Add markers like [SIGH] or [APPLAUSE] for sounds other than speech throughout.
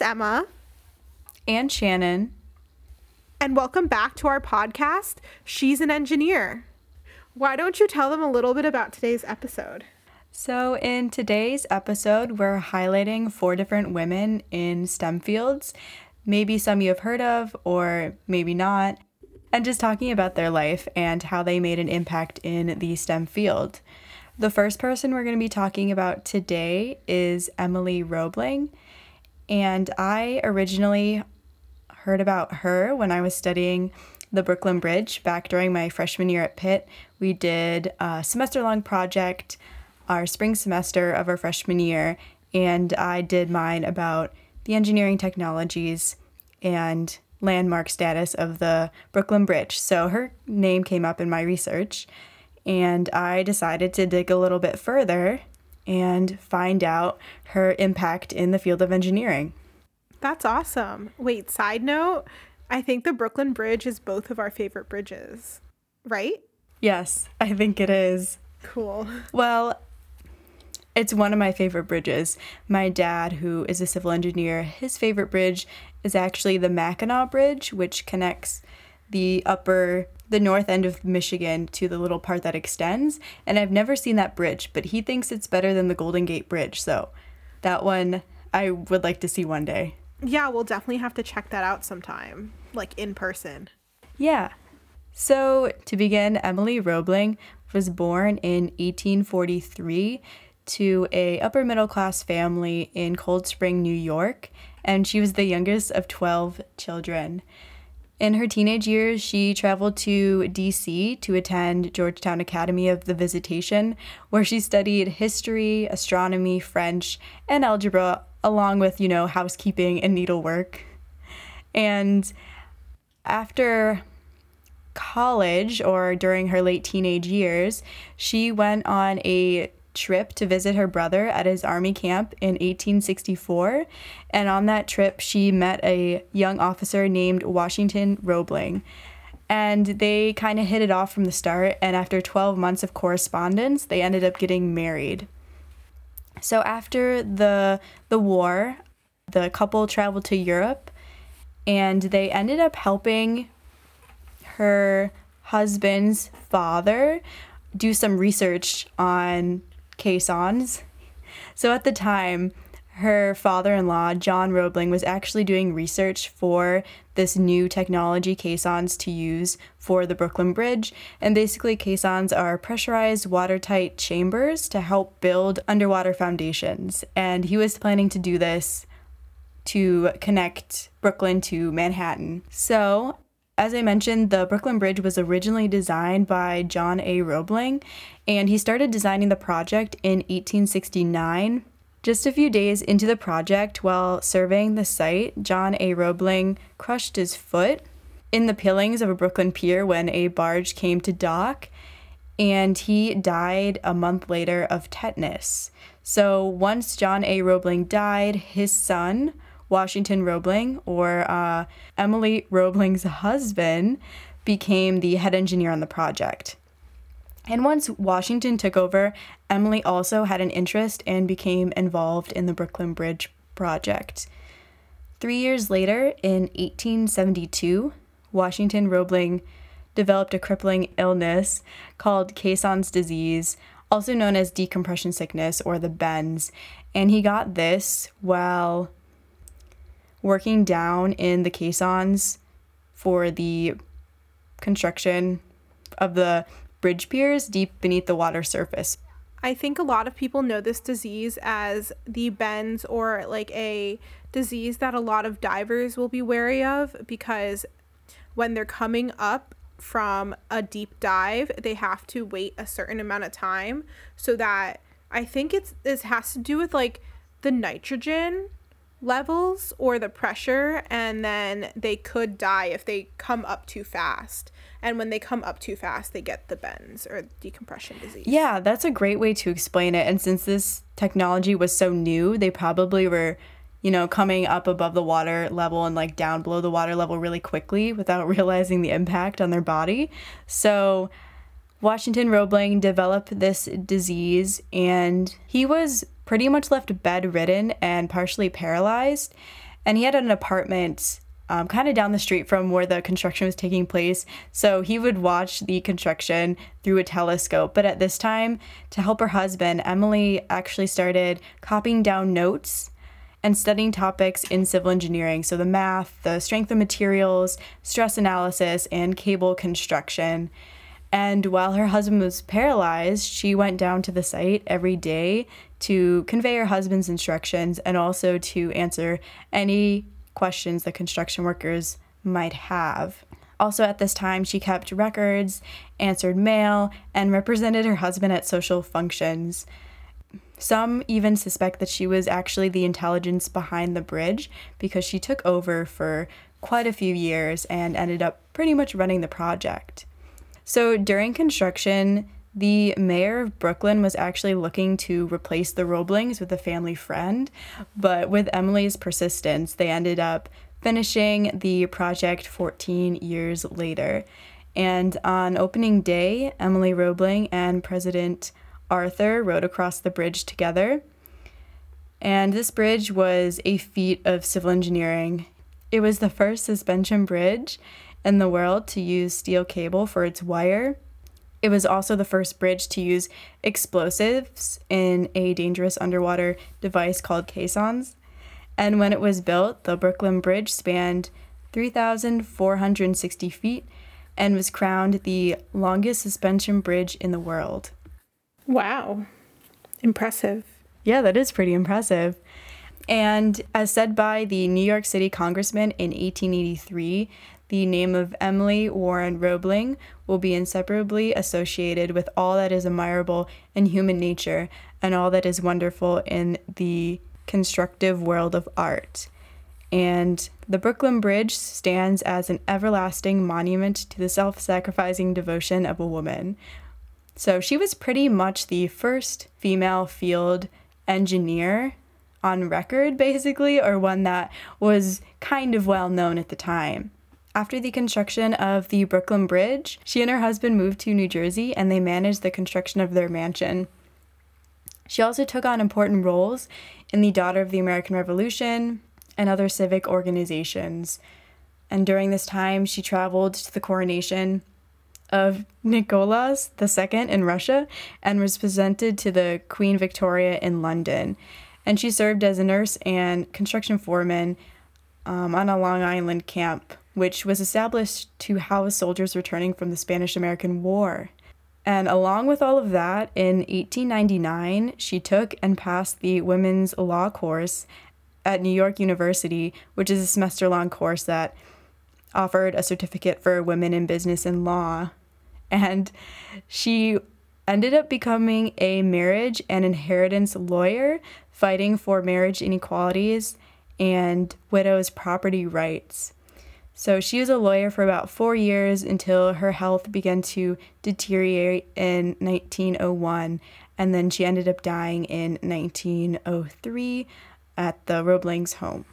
It's Emma. And Shannon. And welcome back to our podcast, She's an Engineer. Why don't you tell them a little bit about today's episode? So, in today's episode, we're highlighting four different women in STEM fields, maybe some you have heard of, or maybe not, and just talking about their life and how they made an impact in the STEM field. The first person we're going to be talking about today is Emily Roebling. And I originally heard about her when I was studying the Brooklyn Bridge back during my freshman year at Pitt. We did a semester long project our spring semester of our freshman year, and I did mine about the engineering technologies and landmark status of the Brooklyn Bridge. So her name came up in my research, and I decided to dig a little bit further and find out her impact in the field of engineering. That's awesome. Wait, side note, I think the Brooklyn Bridge is both of our favorite bridges, right? Yes, I think it is. Cool. Well, it's one of my favorite bridges. My dad, who is a civil engineer, his favorite bridge is actually the Mackinac Bridge, which connects the upper the north end of Michigan to the little part that extends. And I've never seen that bridge, but he thinks it's better than the Golden Gate Bridge. So that one I would like to see one day. Yeah, we'll definitely have to check that out sometime, like in person. Yeah. So to begin, Emily Roebling was born in 1843 to a upper middle class family in Cold Spring, New York, and she was the youngest of 12 children. In her teenage years, she traveled to DC to attend Georgetown Academy of the Visitation, where she studied history, astronomy, French, and algebra, along with, you know, housekeeping and needlework. And after college or during her late teenage years, she went on a trip to visit her brother at his army camp in 1864. And on that trip, she met a young officer named Washington Roebling. And they kind of hit it off from the start. And after 12 months of correspondence, they ended up getting married. So after the the war, the couple traveled to Europe and they ended up helping her husband's father do some research on caissons. So at the time, her father in law, John Roebling, was actually doing research for this new technology caissons to use for the Brooklyn Bridge. And basically, caissons are pressurized, watertight chambers to help build underwater foundations. And he was planning to do this to connect Brooklyn to Manhattan. So as I mentioned, the Brooklyn Bridge was originally designed by John A. Roebling, and he started designing the project in 1869. Just a few days into the project, while surveying the site, John A. Roebling crushed his foot in the pilings of a Brooklyn pier when a barge came to dock, and he died a month later of tetanus. So once John A. Roebling died, his son, Washington Roebling, or uh, Emily Roebling's husband, became the head engineer on the project. And once Washington took over, Emily also had an interest and became involved in the Brooklyn Bridge project. Three years later, in 1872, Washington Roebling developed a crippling illness called Caisson's disease, also known as decompression sickness or the bends. And he got this while working down in the caissons for the construction of the bridge piers deep beneath the water surface. I think a lot of people know this disease as the bends or like a disease that a lot of divers will be wary of because when they're coming up from a deep dive, they have to wait a certain amount of time so that I think it's this has to do with like the nitrogen levels or the pressure and then they could die if they come up too fast. And when they come up too fast they get the bends or decompression disease. Yeah that's a great way to explain it. And since this technology was so new they probably were you know coming up above the water level and like down below the water level really quickly without [LAUGHS] realizing the impact on their body. So Washington Roebling developed this disease and he was pretty much left bedridden and partially paralyzed. And he had an apartment um, kind of down the street from where the construction was taking place. So he would watch the construction through a telescope. But at this time, to help her husband, Emily actually started copying down notes and studying topics in civil engineering. So the math, the strength of materials, stress analysis, and cable construction. And while her husband was paralyzed, she went down to the site every day to convey her husband's instructions and also to answer any questions the construction workers might have. Also, at this time, she kept records, answered mail, and represented her husband at social functions. Some even suspect that she was actually the intelligence behind the bridge because she took over for quite a few years and ended up pretty much running the project. So during construction, the mayor of Brooklyn was actually looking to replace the Roeblings with a family friend, but with Emily's persistence, they ended up finishing the project 14 years later. And on opening day, Emily Roebling and President Arthur rode across the bridge together. And this bridge was a feat of civil engineering. It was the first suspension bridge in the world to use steel cable for its wire it was also the first bridge to use explosives in a dangerous underwater device called caissons. And when it was built, the Brooklyn Bridge spanned 3,460 feet and was crowned the longest suspension bridge in the world. Wow. Impressive. Yeah, that is pretty impressive. And as said by the New York City congressman in 1883, the name of Emily Warren Roebling will be inseparably associated with all that is admirable in human nature and all that is wonderful in the constructive world of art. And the Brooklyn Bridge stands as an everlasting monument to the self sacrificing devotion of a woman. So she was pretty much the first female field engineer on record, basically, or one that was kind of well known at the time. After the construction of the Brooklyn Bridge, she and her husband moved to New Jersey and they managed the construction of their mansion. She also took on important roles in the Daughter of the American Revolution and other civic organizations. And during this time, she traveled to the coronation of Nicholas II in Russia and was presented to the Queen Victoria in London. And she served as a nurse and construction foreman um, on a Long Island camp which was established to house soldiers returning from the Spanish American War. And along with all of that, in 1899, she took and passed the women's law course at New York University, which is a semester long course that offered a certificate for women in business and law. And she ended up becoming a marriage and inheritance lawyer, fighting for marriage inequalities and widows' property rights. So she was a lawyer for about four years until her health began to deteriorate in 1901, and then she ended up dying in 1903 at the Roeblings home.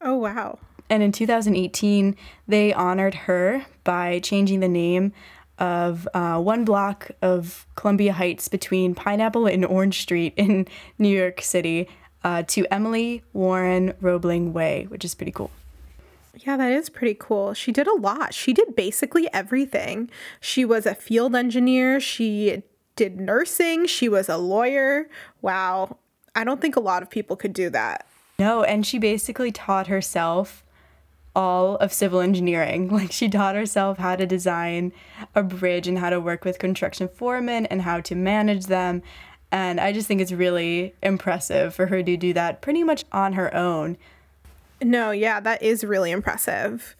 Oh, wow. And in 2018, they honored her by changing the name of uh, one block of Columbia Heights between Pineapple and Orange Street in New York City uh, to Emily Warren Roebling Way, which is pretty cool. Yeah, that is pretty cool. She did a lot. She did basically everything. She was a field engineer, she did nursing, she was a lawyer. Wow. I don't think a lot of people could do that. No, and she basically taught herself all of civil engineering. [LAUGHS] Like she taught herself how to design a bridge and how to work with construction foremen and how to manage them. And I just think it's really impressive for her to do that pretty much on her own. No, yeah, that is really impressive.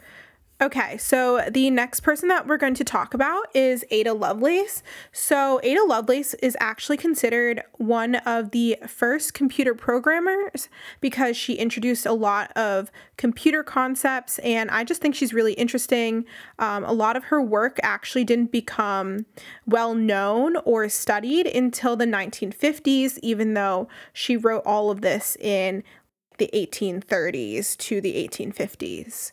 Okay, so the next person that we're going to talk about is Ada Lovelace. So, Ada Lovelace is actually considered one of the first computer programmers because she introduced a lot of computer concepts, and I just think she's really interesting. Um, a lot of her work actually didn't become well known or studied until the 1950s, even though she wrote all of this in the 1830s to the 1850s.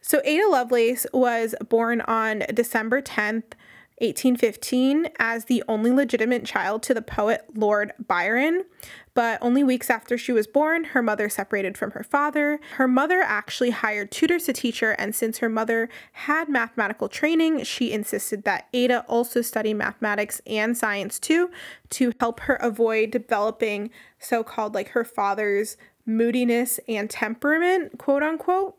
So Ada Lovelace was born on December 10th, 1815 as the only legitimate child to the poet Lord Byron. But only weeks after she was born, her mother separated from her father. Her mother actually hired tutors to teach her, and since her mother had mathematical training, she insisted that Ada also study mathematics and science too to help her avoid developing so called like her father's moodiness and temperament, quote unquote.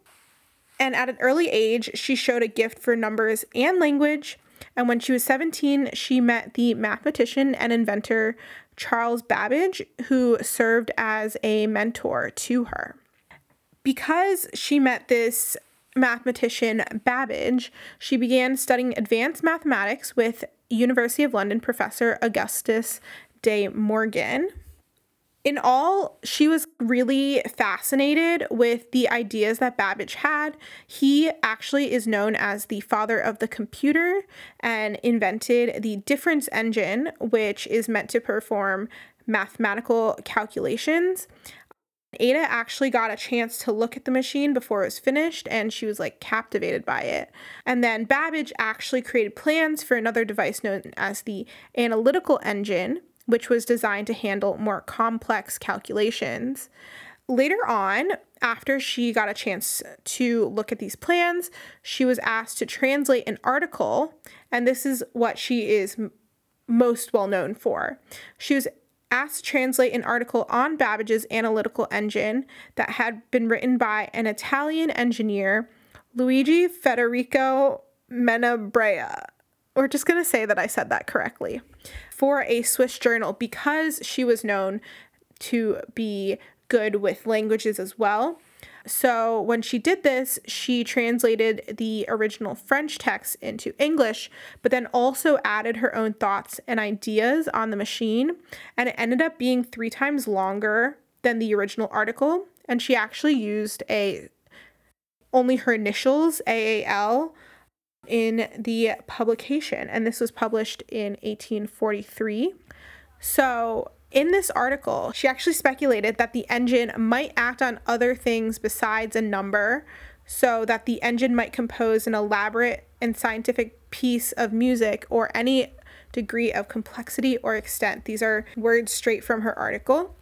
And at an early age, she showed a gift for numbers and language. And when she was 17, she met the mathematician and inventor Charles Babbage, who served as a mentor to her. Because she met this mathematician Babbage, she began studying advanced mathematics with University of London professor Augustus de Morgan. In all, she was really fascinated with the ideas that Babbage had. He actually is known as the father of the computer and invented the difference engine, which is meant to perform mathematical calculations. Ada actually got a chance to look at the machine before it was finished and she was like captivated by it. And then Babbage actually created plans for another device known as the analytical engine, which was designed to handle more complex calculations. Later on, after she got a chance to look at these plans, she was asked to translate an article, and this is what she is m- most well known for. She was asked to translate an article on Babbage's analytical engine that had been written by an Italian engineer, Luigi Federico Menabrea. We're just going to say that I said that correctly for a Swiss journal because she was known to be good with languages as well. So when she did this, she translated the original French text into English, but then also added her own thoughts and ideas on the machine. And it ended up being three times longer than the original article. And she actually used a only her initials, AAL, in the publication, and this was published in 1843. So, in this article, she actually speculated that the engine might act on other things besides a number, so that the engine might compose an elaborate and scientific piece of music or any degree of complexity or extent. These are words straight from her article.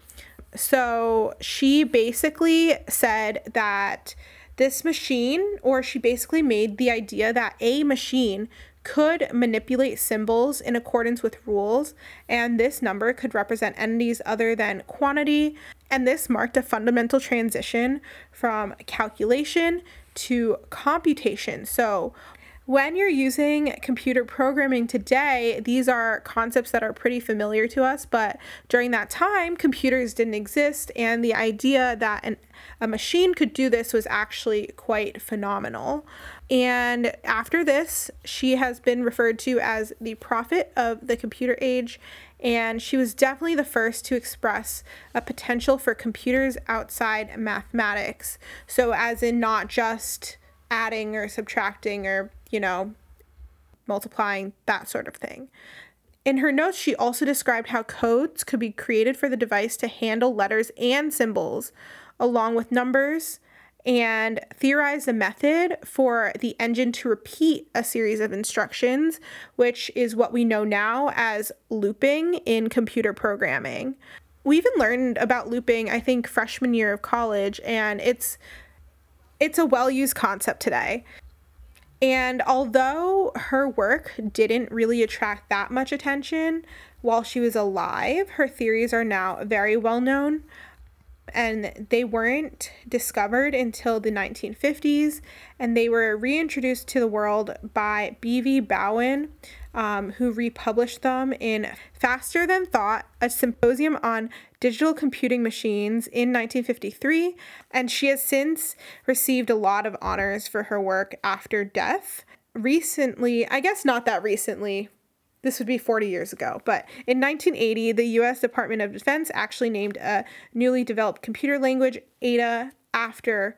So, she basically said that this machine, or she basically made the idea that a machine could manipulate symbols in accordance with rules, and this number could represent entities other than quantity. And this marked a fundamental transition from calculation to computation. So, when you're using computer programming today, these are concepts that are pretty familiar to us, but during that time, computers didn't exist, and the idea that an, a machine could do this was actually quite phenomenal. And after this, she has been referred to as the prophet of the computer age, and she was definitely the first to express a potential for computers outside mathematics. So, as in not just adding or subtracting or you know, multiplying, that sort of thing. In her notes, she also described how codes could be created for the device to handle letters and symbols, along with numbers, and theorized a method for the engine to repeat a series of instructions, which is what we know now as looping in computer programming. We even learned about looping, I think, freshman year of college, and it's it's a well-used concept today. And although her work didn't really attract that much attention while she was alive, her theories are now very well known. And they weren't discovered until the 1950s, and they were reintroduced to the world by B.V. Bowden, um, who republished them in Faster Than Thought, a symposium on digital computing machines in 1953, and she has since received a lot of honors for her work after death. Recently, I guess not that recently, this would be 40 years ago, but in 1980, the US Department of Defense actually named a newly developed computer language Ada after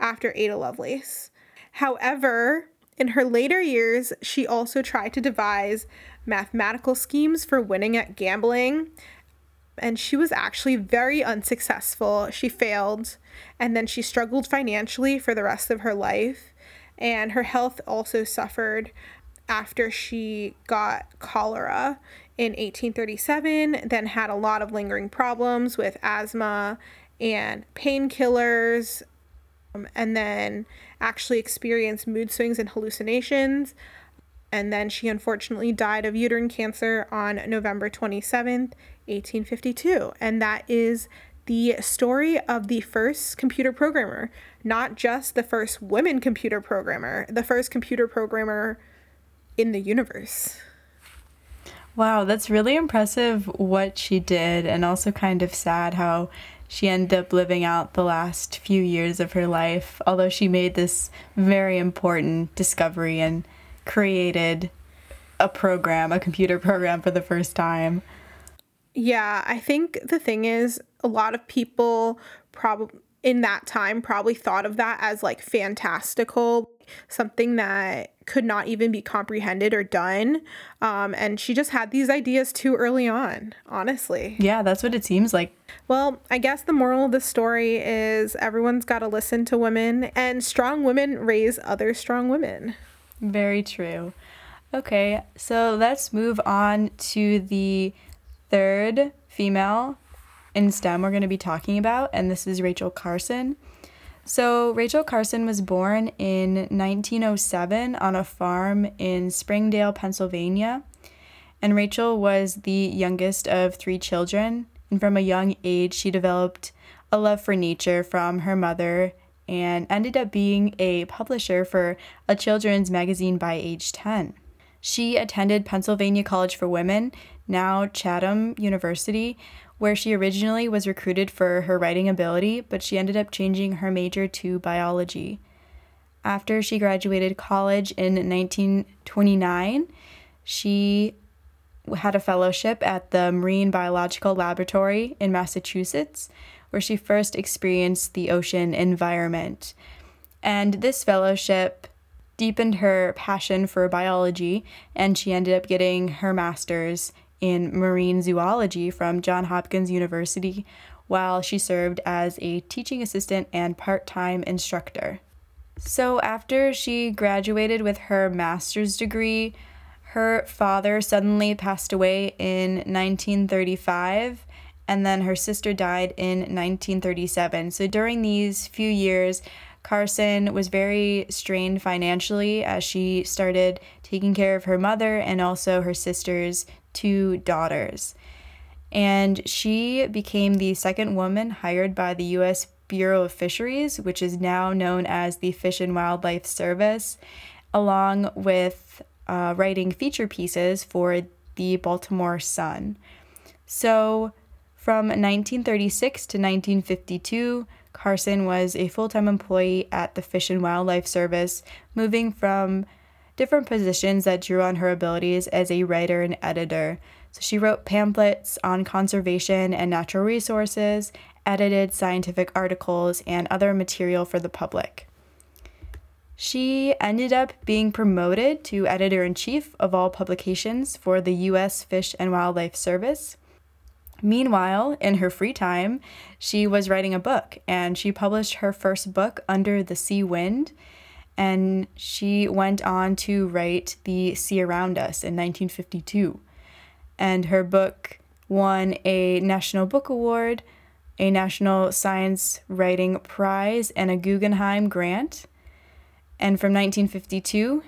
after Ada Lovelace. However, in her later years, she also tried to devise mathematical schemes for winning at gambling, and she was actually very unsuccessful. She failed, and then she struggled financially for the rest of her life, and her health also suffered. after she got cholera in 1837, then had a lot of lingering problems with asthma and painkillers, um, and then actually experienced mood swings and hallucinations. And then she unfortunately died of uterine cancer on November 27th, 1852. And that is the story of the first computer programmer, not just the first women computer programmer, the first computer programmer in the universe. Wow, that's really impressive what she did, and also kind of sad how she ended up living out the last few years of her life, although she made this very important discovery and created a program, a computer program for the first time. Yeah, I think the thing is, a lot of people probably in that time probably thought of that as like fantastical, something that could not even be comprehended or done. Um, and she just had these ideas too early on, honestly. Yeah, that's what it seems like. Well, I guess the moral of the story is everyone's got to listen to women, and strong women raise other strong women. Very true. Okay, so let's move on to the third female in STEM we're going to be talking about, and this is Rachel Carson. So, Rachel Carson was born in 1907 on a farm in Springdale, Pennsylvania. And Rachel was the youngest of three children. And from a young age, she developed a love for nature from her mother and ended up being a publisher for a children's magazine by age 10. She attended Pennsylvania College for Women, now Chatham University, where she originally was recruited for her writing ability, but she ended up changing her major to biology. After she graduated college in 1929, she had a fellowship at the Marine Biological Laboratory in Massachusetts, where she first experienced the ocean environment. And this fellowship deepened her passion for biology, and she ended up getting her master's in marine zoology from Johns Hopkins University while she served as a teaching assistant and part time instructor. So, after she graduated with her master's degree, her father suddenly passed away in 1935, and then her sister died in 1937. So, during these few years, Carson was very strained financially as she started taking care of her mother and also her sister's two daughters. And she became the second woman hired by the U.S. Bureau of Fisheries, which is now known as the Fish and Wildlife Service, along with uh, writing feature pieces for the Baltimore Sun. So, from 1936 to 1952, Carson was a full time employee at the Fish and Wildlife Service, moving from different positions that drew on her abilities as a writer and editor. So she wrote pamphlets on conservation and natural resources, edited scientific articles, and other material for the public. She ended up being promoted to editor in chief of all publications for the U.S. Fish and Wildlife Service. Meanwhile, in her free time, she was writing a book and she published her first book, Under the Sea Wind. And she went on to write The Sea Around Us in 1952. And her book won a National Book Award, a National Science Writing Prize, and a Guggenheim Grant. And from 1952,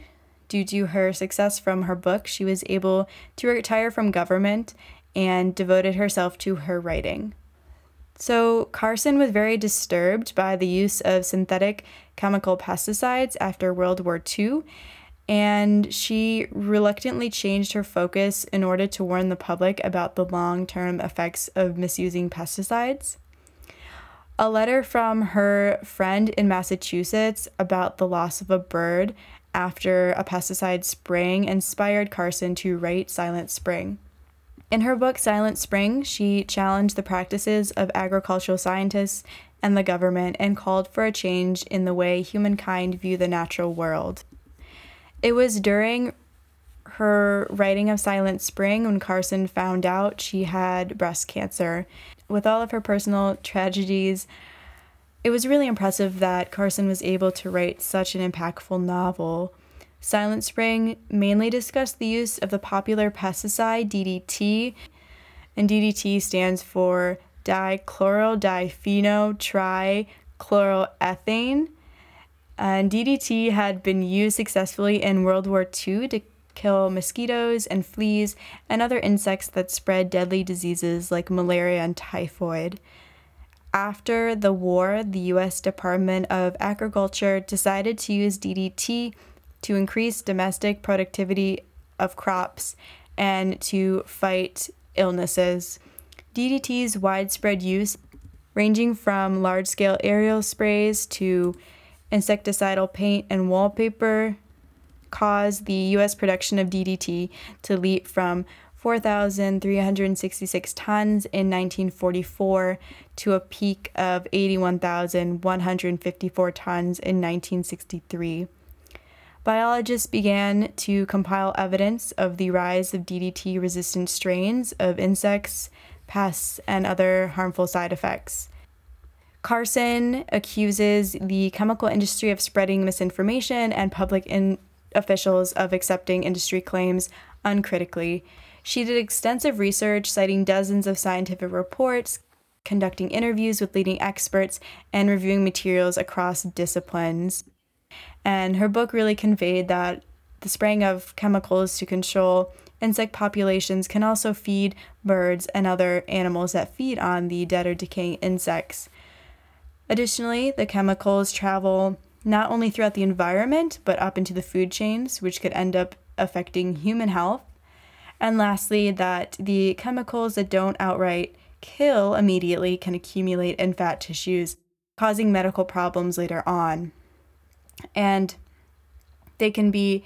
due to her success from her book, she was able to retire from government and devoted herself to her writing. So, Carson was very disturbed by the use of synthetic chemical pesticides after World War II, and she reluctantly changed her focus in order to warn the public about the long term effects of misusing pesticides. A letter from her friend in Massachusetts about the loss of a bird after a pesticide spraying inspired Carson to write Silent Spring. In her book Silent Spring, she challenged the practices of agricultural scientists and the government and called for a change in the way humankind view the natural world. It was during her writing of Silent Spring when Carson found out she had breast cancer. With all of her personal tragedies, it was really impressive that Carson was able to write such an impactful novel Silent Spring mainly discussed the use of the popular pesticide DDT, and DDT stands for dichlorodiphenyltrichloroethane. And DDT had been used successfully in World War II to kill mosquitoes and fleas and other insects that spread deadly diseases like malaria and typhoid. After the war, the U.S. Department of Agriculture decided to use DDT to increase domestic productivity of crops and to fight illnesses. DDT's widespread use, ranging from large scale aerial sprays to insecticidal paint and wallpaper, caused the U.S. production of DDT to leap from 4,366 tons in 1944 to a peak of 81,154 tons in 1963. Biologists began to compile evidence of the rise of DDT resistant strains of insects, pests, and other harmful side effects. Carson accuses the chemical industry of spreading misinformation and public in- officials of accepting industry claims uncritically. She did extensive research, citing dozens of scientific reports, conducting interviews with leading experts, and reviewing materials across disciplines. And her book really conveyed that the spraying of chemicals to control insect populations can also feed birds and other animals that feed on the dead or decaying insects. Additionally, the chemicals travel not only throughout the environment, but up into the food chains, which could end up affecting human health. And lastly, that the chemicals that don't outright kill immediately can accumulate in fat tissues, causing medical problems later on. And they can be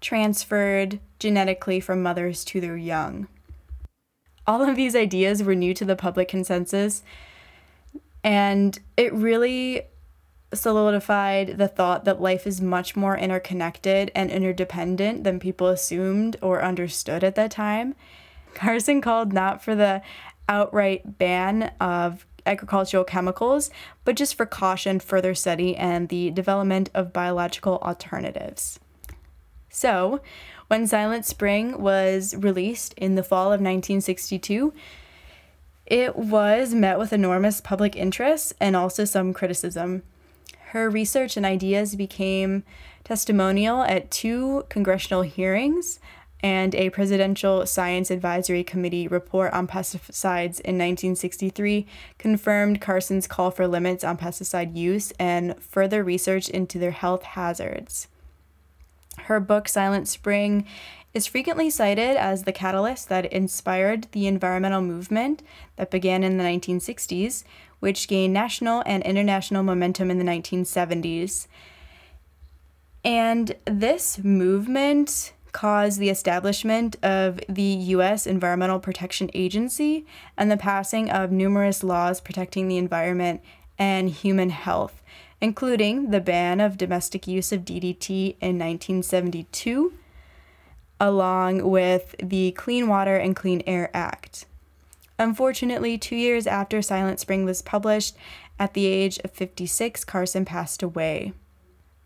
transferred genetically from mothers to their young. All of these ideas were new to the public consensus, and it really solidified the thought that life is much more interconnected and interdependent than people assumed or understood at that time. Carson called not for the outright ban of agricultural chemicals, but just for caution, further study, and the development of biological alternatives. So, when Silent Spring was released in the fall of 1962, it was met with enormous public interest and also some criticism. Her research and ideas became testimonial at two congressional hearings and a Presidential Science Advisory Committee report on pesticides in 1963 confirmed Carson's call for limits on pesticide use and further research into their health hazards. Her book, Silent Spring, is frequently cited as the catalyst that inspired the environmental movement that began in the 1960s, which gained national and international momentum in the 1970s. And this movement caused the establishment of the U.S. Environmental Protection Agency and the passing of numerous laws protecting the environment and human health, including the ban of domestic use of DDT in 1972, along with the Clean Water and Clean Air Act. Unfortunately, two years after Silent Spring was published, at the age of 56, Carson passed away.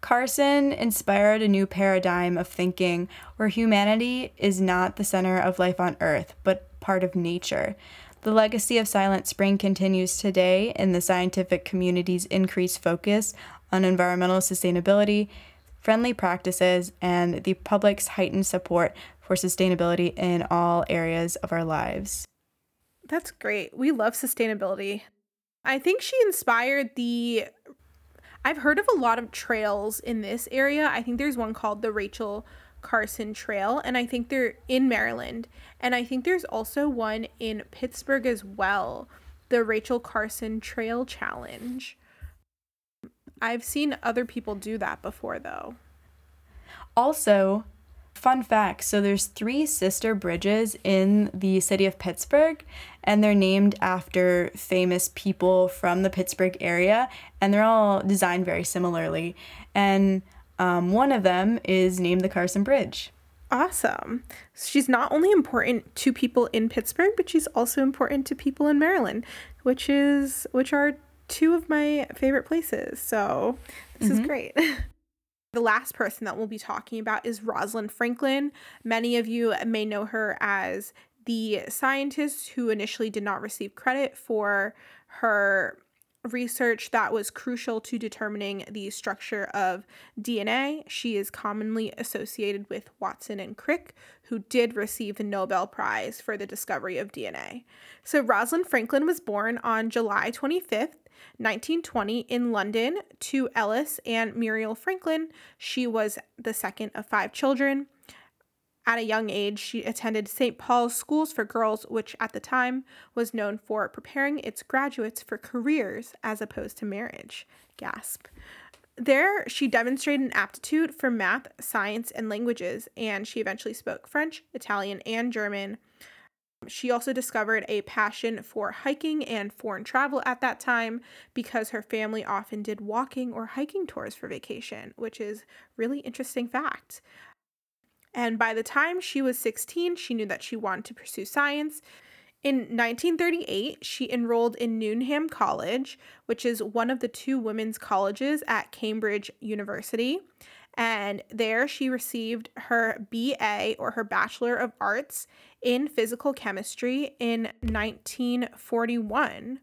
Carson inspired a new paradigm of thinking where humanity is not the center of life on Earth, but part of nature. The legacy of Silent Spring continues today in the scientific community's increased focus on environmental sustainability, friendly practices, and the public's heightened support for sustainability in all areas of our lives. That's great. We love sustainability. I think she inspired the. I've heard of a lot of trails in this area. I think there's one called the Rachel Carson Trail, and I think they're in Maryland. And I think there's also one in Pittsburgh as well, the Rachel Carson Trail Challenge. I've seen other people do that before, though. Also, fun fact so there's three sister bridges in the city of pittsburgh and they're named after famous people from the pittsburgh area and they're all designed very similarly. And um, one of them is named the carson bridge. Awesome. She's not only important to people in pittsburgh but she's also important to people in maryland which is which are two of my favorite places. So this mm-hmm. is great. [LAUGHS] The last person that we'll be talking about is Rosalind Franklin. Many of you may know her as the scientist who initially did not receive credit for her research that was crucial to determining the structure of DNA. She is commonly associated with Watson and Crick, who did receive the Nobel Prize for the discovery of DNA. So, Rosalind Franklin was born on July 25th. 1920 in London to Ellis and Muriel Franklin. She was the second of five children. At a young age, she attended St. Paul's Schools for Girls, which at the time was known for preparing its graduates for careers as opposed to marriage. Gasp. There, she demonstrated an aptitude for math, science, and languages, and she eventually spoke French, Italian, and German. She also discovered a passion for hiking and foreign travel at that time because her family often did walking or hiking tours for vacation, which is really interesting fact. And by the time she was 16, she knew that she wanted to pursue science. In 1938, she enrolled in Newnham College, which is one of the two women's colleges at Cambridge University. And there she received her BA or her Bachelor of Arts in Physical Chemistry in 1941.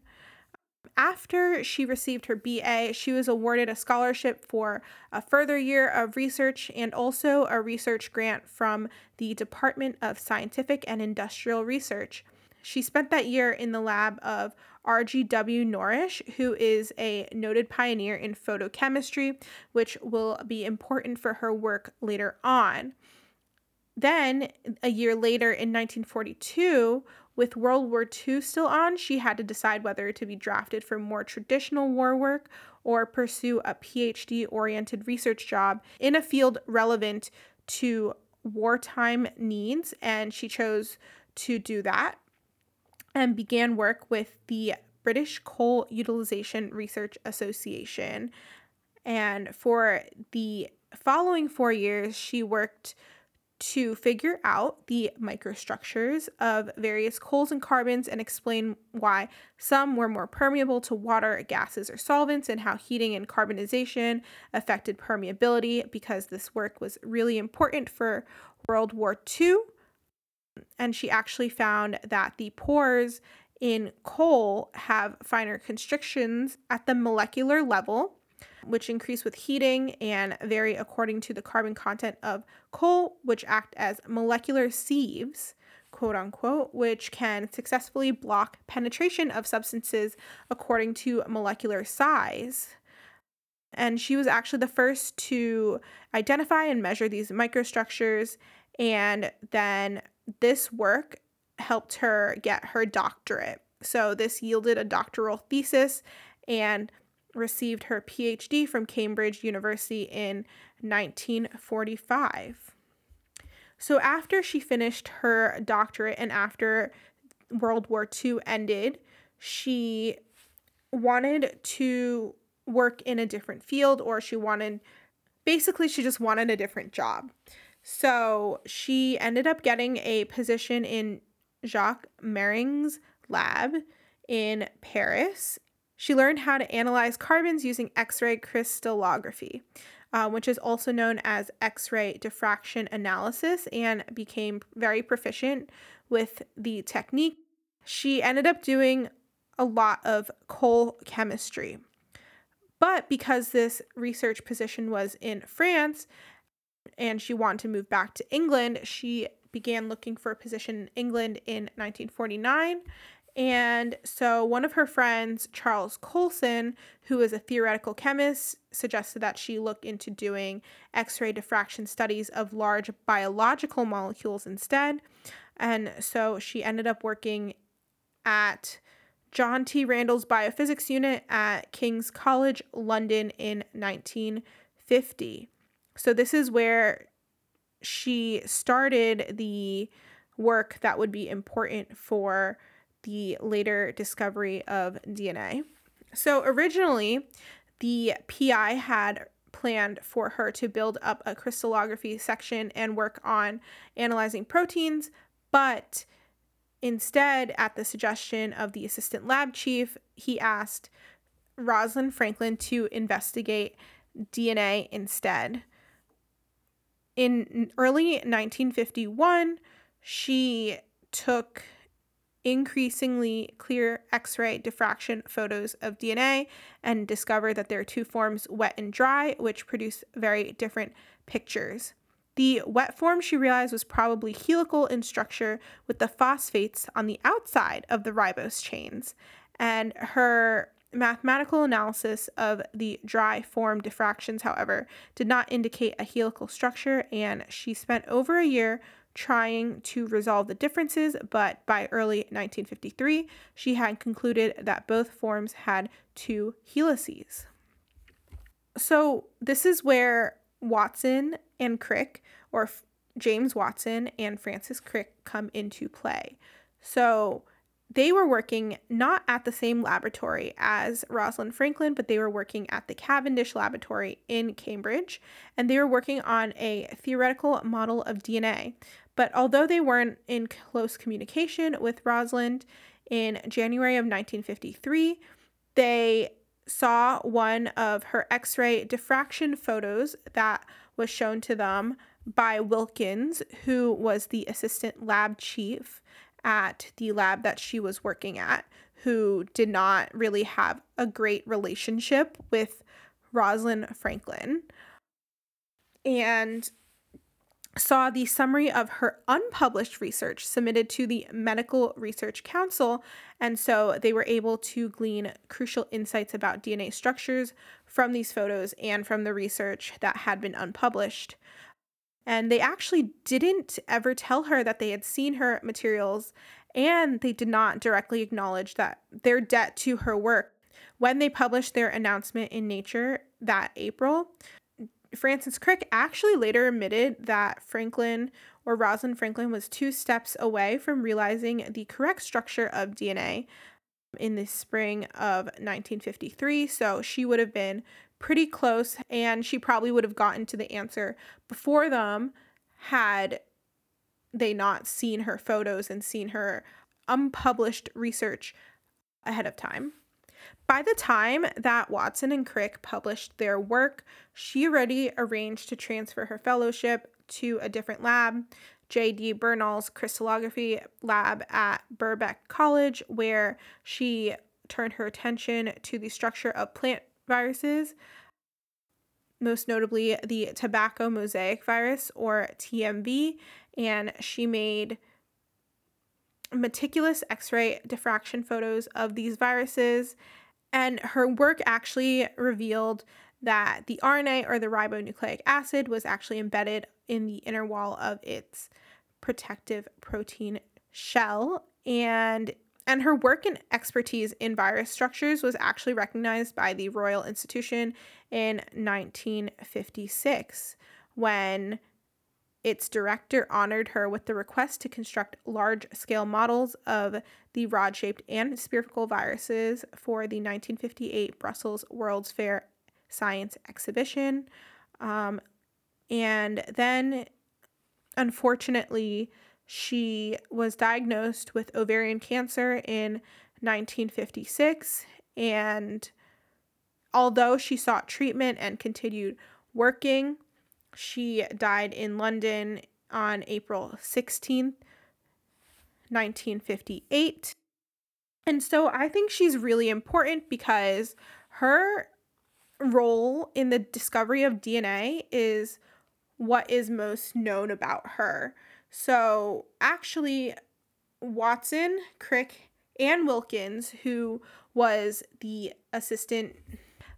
After she received her BA, she was awarded a scholarship for a further year of research and also a research grant from the Department of Scientific and Industrial Research. She spent that year in the lab of R.G.W. Norrish, who is a noted pioneer in photochemistry, which will be important for her work later on. Then, a year later in 1942, with World War II still on, she had to decide whether to be drafted for more traditional war work or pursue a PhD oriented research job in a field relevant to wartime needs, and she chose to do that and began work with the British Coal Utilization Research Association. And for the following four years, she worked to figure out the microstructures of various coals and carbons and explain why some were more permeable to water, gases, or solvents, and how heating and carbonization affected permeability because this work was really important for World War II. And she actually found that the pores in coal have finer constrictions at the molecular level which increase with heating and vary according to the carbon content of coal, which act as molecular sieves, quote unquote, which can successfully block penetration of substances according to molecular size. And she was actually the first to identify and measure these microstructures. And then this work helped her get her doctorate. So, this yielded a doctoral thesis, and received her PhD from Cambridge University in 1945. So, after she finished her doctorate and after World War II ended, she wanted to work in a different field or she wanted basically, she just wanted a different job. So, she ended up getting a position in Jacques Méring's lab in Paris she learned how to analyze carbons using X ray crystallography, uh, which is also known as X ray diffraction analysis, and became very proficient with the technique. She ended up doing a lot of coal chemistry. But because this research position was in France and she wanted to move back to England, she began looking for a position in England in 1949 and so one of her friends, Charles Coulson, who is a theoretical chemist, suggested that she look into doing X ray diffraction studies of large biological molecules instead. And so she ended up working at John T. Randall's biophysics unit at King's College, London in 1950. So this is where she started the work that would be important for the later discovery of DNA. So originally, the PI had planned for her to build up a crystallography section and work on analyzing proteins, but instead, at the suggestion of the assistant lab chief, he asked Rosalind Franklin to investigate DNA instead. in early 1951, she took increasingly clear X ray diffraction photos of DNA and discovered that there are two forms, wet and dry, which produce very different pictures. The wet form she realized was probably helical in structure with the phosphates on the outside of the ribose chains. And her mathematical analysis of the dry form diffractions, however, did not indicate a helical structure, and she spent over a year trying to resolve the differences, but by early 1953, she had concluded that both forms had two helices. So, this is where Watson and Crick, or James Watson and Francis Crick, come into play. So, they were working not at the same laboratory as Rosalind Franklin, but they were working at the Cavendish Laboratory in Cambridge, and they were working on a theoretical model of DNA. But although they weren't in close communication with Rosalind, in January of 1953, they saw one of her X ray diffraction photos that was shown to them by Wilkins, who was the assistant lab chief at the lab that she was working at, who did not really have a great relationship with Rosalind Franklin. And saw the summary of her unpublished research submitted to the Medical Research Council, and so they were able to glean crucial insights about DNA structures from these photos and from the research that had been unpublished. And they actually didn't ever tell her that they had seen her materials, and they did not directly acknowledge that their debt to her work. When they published their announcement in Nature that April, Francis Crick actually later admitted that Franklin or Rosalind Franklin was two steps away from realizing the correct structure of DNA in the spring of 1953. So she would have been pretty close and she probably would have gotten to the answer before them had they not seen her photos and seen her unpublished research ahead of time. By the time that Watson and Crick published their work, she already arranged to transfer her fellowship to a different lab, J.D. Bernal's crystallography lab at Birkbeck College, where she turned her attention to the structure of plant viruses, most notably the tobacco mosaic virus or TMV, and she made meticulous X ray diffraction photos of these viruses and her work actually revealed that the RNA or the ribonucleic acid was actually embedded in the inner wall of its protective protein shell and and her work and expertise in virus structures was actually recognized by the Royal Institution in 1956 when its director honored her with the request to construct large scale models of the rod shaped and spherical viruses for the 1958 Brussels World's Fair Science Exhibition. Um, and then, unfortunately, she was diagnosed with ovarian cancer in 1956. And although she sought treatment and continued working, she died in London on April 16th, 1958. And so I think she's really important because her role in the discovery of DNA is what is most known about her. So actually, Watson, Crick, and Wilkins, who was the assistant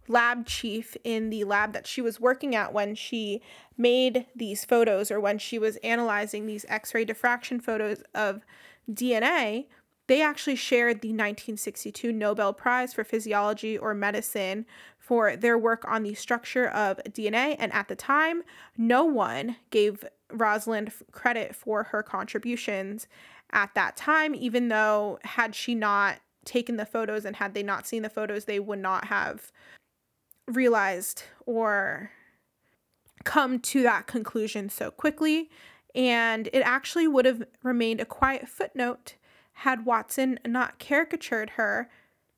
lab chief in the lab that she was working at when she made these photos or when she was analyzing these X ray diffraction photos of DNA, they actually shared the 1962 Nobel Prize for Physiology or Medicine for their work on the structure of DNA. And at the time, no one gave Rosalind credit for her contributions at that time, even though, had she not taken the photos and had they not seen the photos, they would not have realized or come to that conclusion so quickly. And it actually would have remained a quiet footnote had Watson not caricatured her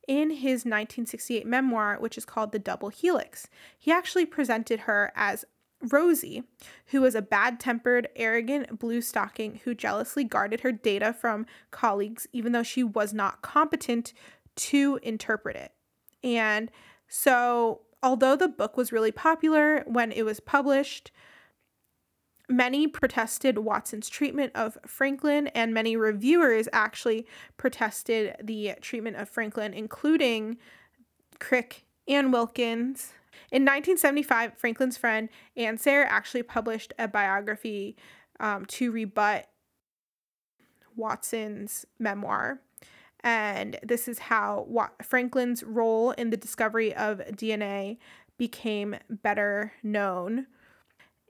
in his 1968 memoir, which is called The Double Helix. He actually presented her as Rosie, who was a bad tempered, arrogant blue stocking who jealously guarded her data from colleagues, even though she was not competent to interpret it. And so, although the book was really popular when it was published, many protested Watson's treatment of Franklin, and many reviewers actually protested the treatment of Franklin, including Crick and Wilkins. In 1975, Franklin's friend Anne Sayre actually published a biography um, to rebut Watson's memoir. And this is how Franklin's role in the discovery of DNA became better known.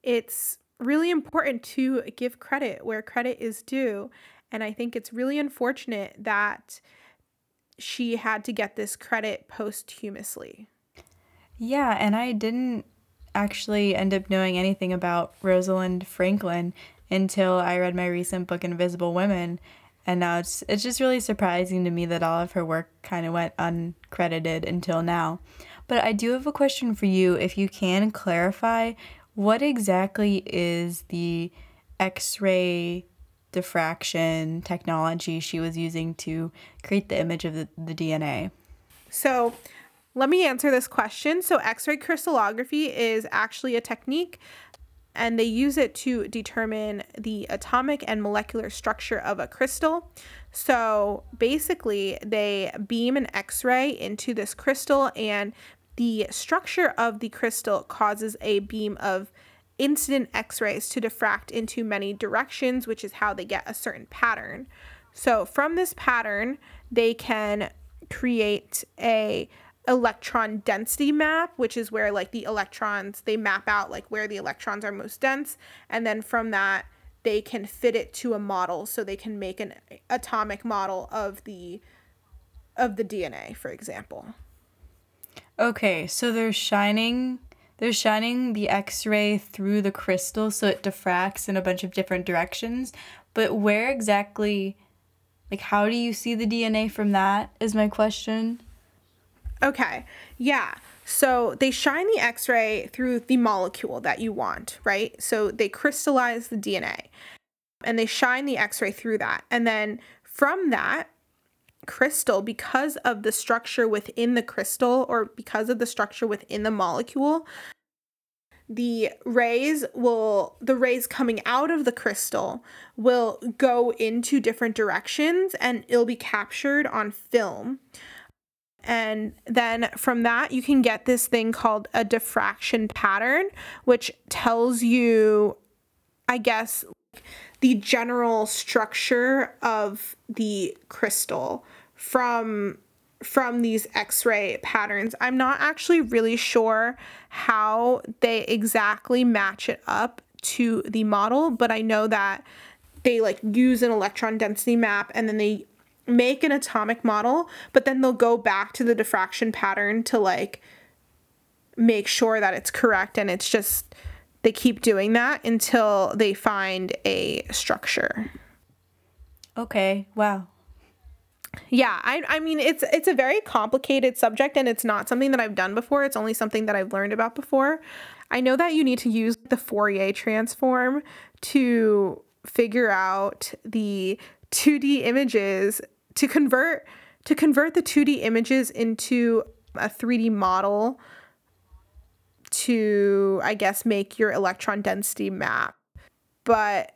It's really important to give credit where credit is due. And I think it's really unfortunate that she had to get this credit posthumously. Yeah, and I didn't actually end up knowing anything about Rosalind Franklin until I read my recent book Invisible Women. And now it's it's just really surprising to me that all of her work kind of went uncredited until now. But I do have a question for you if you can clarify what exactly is the X-ray diffraction technology she was using to create the image of the, the DNA? So, let me answer this question. So, X ray crystallography is actually a technique, and they use it to determine the atomic and molecular structure of a crystal. So, basically, they beam an X ray into this crystal, and the structure of the crystal causes a beam of incident X rays to diffract into many directions, which is how they get a certain pattern. So, from this pattern, they can create a electron density map, which is where like the electrons they map out like where the electrons are most dense, and then from that they can fit it to a model so they can make an atomic model of the of the DNA, for example. Okay, so they're shining they're shining the X-ray through the crystal so it diffracts in a bunch of different directions, but where exactly like how do you see the DNA from that is my question. Okay. Yeah. So they shine the X ray through the molecule that you want, right? So they crystallize the DNA and they shine the X ray through that. And then from that crystal, because of the structure within the crystal or because of the structure within the molecule, the rays will the rays coming out of the crystal will go into different directions and it'll be captured on film. And then from that, you can get this thing called a diffraction pattern, which tells you, I guess, the general structure of the crystal from from these x-ray patterns. I'm not actually really sure how they exactly match it up to the model, but I know that they like use an electron density map and then they make an atomic model, but then they'll go back to the diffraction pattern to like make sure that it's correct and it's just they keep doing that until they find a structure. Okay, wow. Yeah, I I mean it's it's a very complicated subject and it's not something that I've done before. It's only something that I've learned about before. I know that you need to use the Fourier transform to figure out the 2D images to convert to convert the 2D images into a 3D model to I guess make your electron density map. But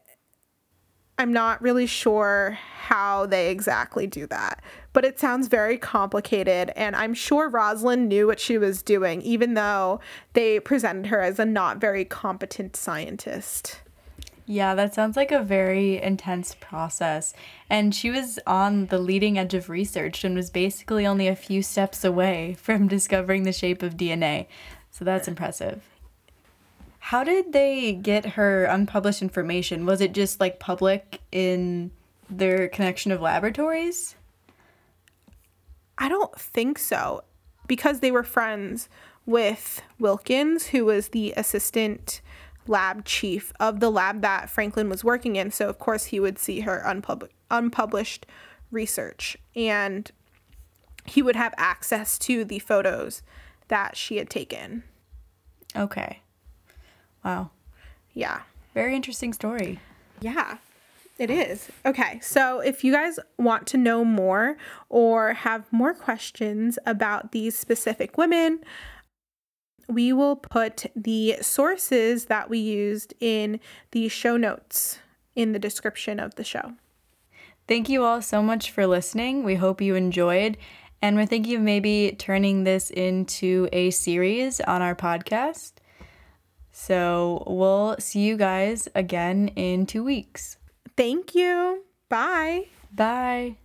I'm not really sure how they exactly do that. But it sounds very complicated, and I'm sure Rosalind knew what she was doing, even though they presented her as a not very competent scientist. Yeah, that sounds like a very intense process. And she was on the leading edge of research and was basically only a few steps away [LAUGHS] from discovering the shape of DNA. So that's impressive. How did they get her unpublished information? Was it just like public in their connection of laboratories? I don't think so. Because they were friends with Wilkins, who was the assistant lab chief of the lab that Franklin was working in. So, of course, he would see her unpub- unpublished research and he would have access to the photos that she had taken. Okay. Wow. Yeah. Very interesting story. Yeah, it is. Okay, so if you guys want to know more or have more questions about these specific women, we will put the sources that we used in the show notes in the description of the show. Thank you all so much for listening. We hope you enjoyed. And we're thinking of maybe turning this into a series on our podcast. So we'll see you guys again in two weeks. Thank you. Bye. Bye.